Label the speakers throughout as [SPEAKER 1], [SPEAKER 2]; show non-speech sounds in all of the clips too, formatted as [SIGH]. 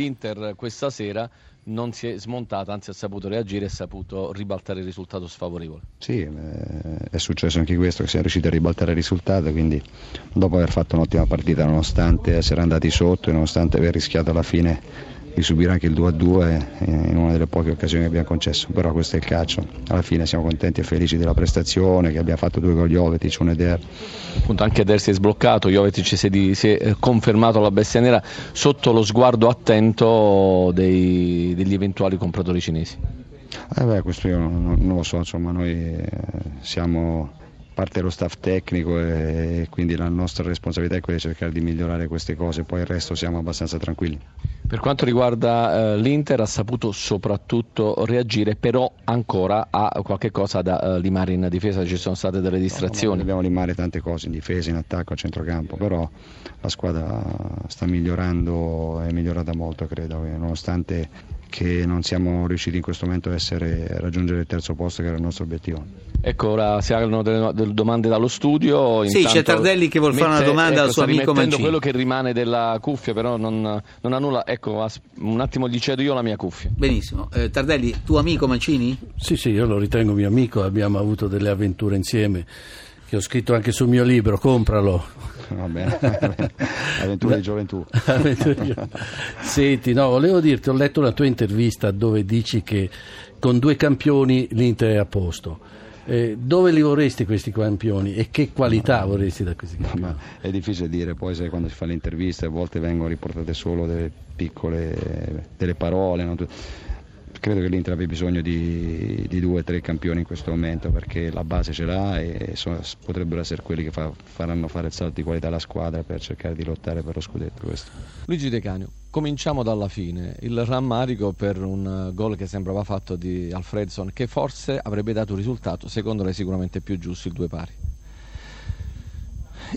[SPEAKER 1] L'Inter questa sera non si è smontata, anzi ha saputo reagire e ha saputo ribaltare il risultato sfavorevole.
[SPEAKER 2] Sì, eh, è successo anche questo, che siamo riusciti a ribaltare il risultato, quindi dopo aver fatto un'ottima partita, nonostante essere andati sotto e nonostante aver rischiato alla fine di subire anche il 2-2 in una delle poche occasioni che abbiamo concesso, però questo è il calcio, alla fine siamo contenti e felici della prestazione, che abbiamo fatto due gol Jovetic, un Eder.
[SPEAKER 1] Appunto anche Eder si è sbloccato, Jovetic si è, si è confermato la bestia nera sotto lo sguardo attento dei, degli eventuali compratori cinesi.
[SPEAKER 2] Eh beh, questo io non, non lo so, insomma noi eh, siamo parte dello staff tecnico e quindi la nostra responsabilità è quella di cercare di migliorare queste cose, poi il resto siamo abbastanza tranquilli.
[SPEAKER 1] Per quanto riguarda eh, l'Inter ha saputo soprattutto reagire, però ancora ha qualche cosa da eh, limare in difesa, ci sono state delle distrazioni.
[SPEAKER 2] No, dobbiamo limare tante cose in difesa, in attacco, a centrocampo, però la squadra sta migliorando, è migliorata molto credo, nonostante che non siamo riusciti in questo momento a, essere, a raggiungere il terzo posto che era il nostro obiettivo.
[SPEAKER 1] Ecco, ora si hanno delle, delle domande dallo studio.
[SPEAKER 3] Sì, c'è Tardelli che vuole fare una domanda
[SPEAKER 1] ecco,
[SPEAKER 3] al suo amico Mancini.
[SPEAKER 1] quello che rimane della cuffia, però non, non, ha nulla. Ecco, un attimo gli cedo io la mia cuffia.
[SPEAKER 3] Benissimo. Eh, Tardelli, tuo amico Mancini?
[SPEAKER 4] Sì, sì, io lo ritengo mio amico, abbiamo avuto delle avventure insieme che ho scritto anche sul mio libro, compralo.
[SPEAKER 2] Va bene, [LAUGHS] avventure [LAUGHS] di gioventù.
[SPEAKER 4] Senti, no, volevo dirti, ho letto una tua intervista dove dici che con due campioni l'Inter è a posto. Eh, dove li vorresti questi campioni e che qualità vorresti da questi campioni?
[SPEAKER 2] È difficile dire, poi sai, quando si fa le interviste a volte vengono riportate solo delle piccole delle parole. No? Credo che l'Inter abbia bisogno di, di due o tre campioni in questo momento perché la base ce l'ha e sono, potrebbero essere quelli che fa, faranno fare il salto di qualità alla squadra per cercare di lottare per lo scudetto. Questo.
[SPEAKER 1] Luigi De Canio, cominciamo dalla fine. Il rammarico per un gol che sembrava fatto di Alfredson che forse avrebbe dato un risultato, secondo lei sicuramente più giusto, il due pari.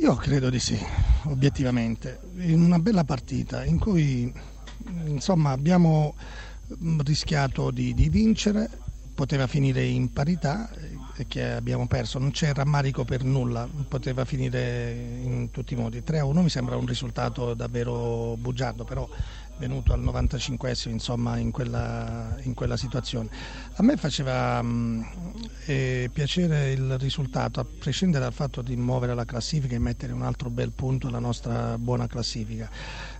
[SPEAKER 5] Io credo di sì, obiettivamente. In una bella partita in cui insomma abbiamo rischiato di, di vincere, poteva finire in parità e che abbiamo perso, non c'è rammarico per nulla, poteva finire in tutti i modi. 3-1 mi sembra un risultato davvero bugiardo, però venuto al 95 insomma in quella, in quella situazione. A me faceva mh, eh, piacere il risultato, a prescindere dal fatto di muovere la classifica e mettere un altro bel punto alla nostra buona classifica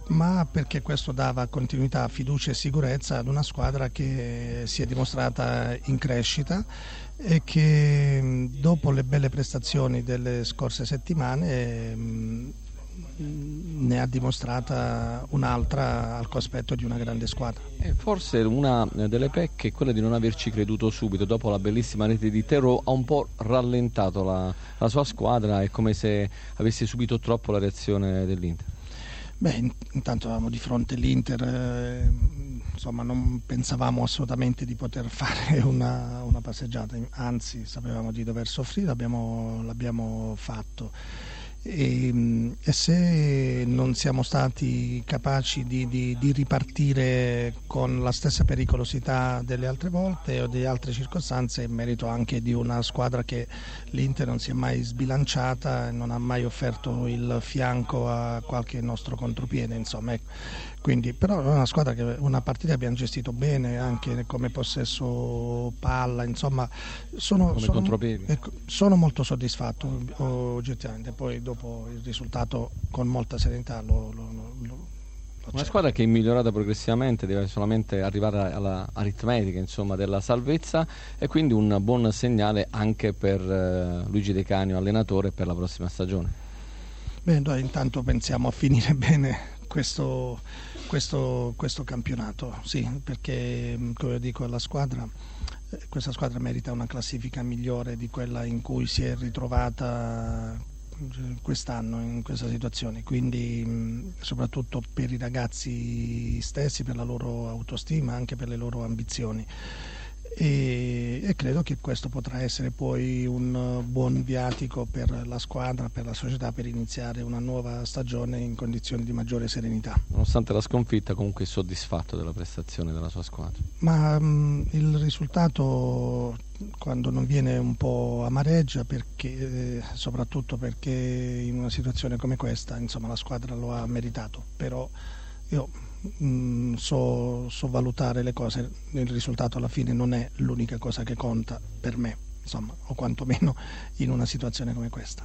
[SPEAKER 5] ma perché questo dava continuità, fiducia e sicurezza ad una squadra che si è dimostrata in crescita e che dopo le belle prestazioni delle scorse settimane ne ha dimostrata un'altra al cospetto di una grande squadra.
[SPEAKER 1] E forse una delle pecche è quella di non averci creduto subito, dopo la bellissima rete di Terro ha un po' rallentato la, la sua squadra, è come se avesse subito troppo la reazione dell'Inter.
[SPEAKER 5] Beh, intanto avevamo di fronte l'Inter, eh, insomma non pensavamo assolutamente di poter [LAUGHS] fare una, una passeggiata, anzi sapevamo di dover soffrire, l'abbiamo, l'abbiamo fatto. E, e, se non siamo stati capaci di, di, di, ripartire con la stessa pericolosità delle altre volte o di altre circostanze, in merito anche di una squadra che l'Inter non si è mai sbilanciata e non ha mai offerto il fianco a qualche nostro contropiede. Insomma, ecco. Quindi, però è una squadra che una partita abbiamo gestito bene anche come possesso palla, insomma sono, sono, ecco, sono molto soddisfatto oggettivamente, poi dopo il risultato con molta serenità lo, lo, lo
[SPEAKER 1] una squadra che è migliorata progressivamente, deve solamente arrivare all'aritmetica insomma, della salvezza e quindi un buon segnale anche per eh, Luigi De Canio, allenatore, per la prossima stagione.
[SPEAKER 5] Beh, noi intanto pensiamo a finire [LAUGHS] bene questo, questo, questo campionato, sì, perché mm, come dico alla squadra, eh, questa squadra merita una classifica migliore di quella in cui si è ritrovata quest'anno in questa situazione, quindi soprattutto per i ragazzi stessi, per la loro autostima, anche per le loro ambizioni e, e, credo che questo potrà essere poi un buon viatico per la squadra, per la società per iniziare una nuova stagione in condizioni di maggiore serenità.
[SPEAKER 1] Nonostante la sconfitta comunque è soddisfatto della prestazione della sua squadra?
[SPEAKER 5] Ma mh, mm, il risultato quando non viene un po' amareggia perché, eh, soprattutto perché in una situazione come questa insomma, la squadra lo ha meritato, però io mh, so, so valutare le cose, il risultato alla fine non è l'unica cosa che conta per me, insomma, o quantomeno in una situazione come questa.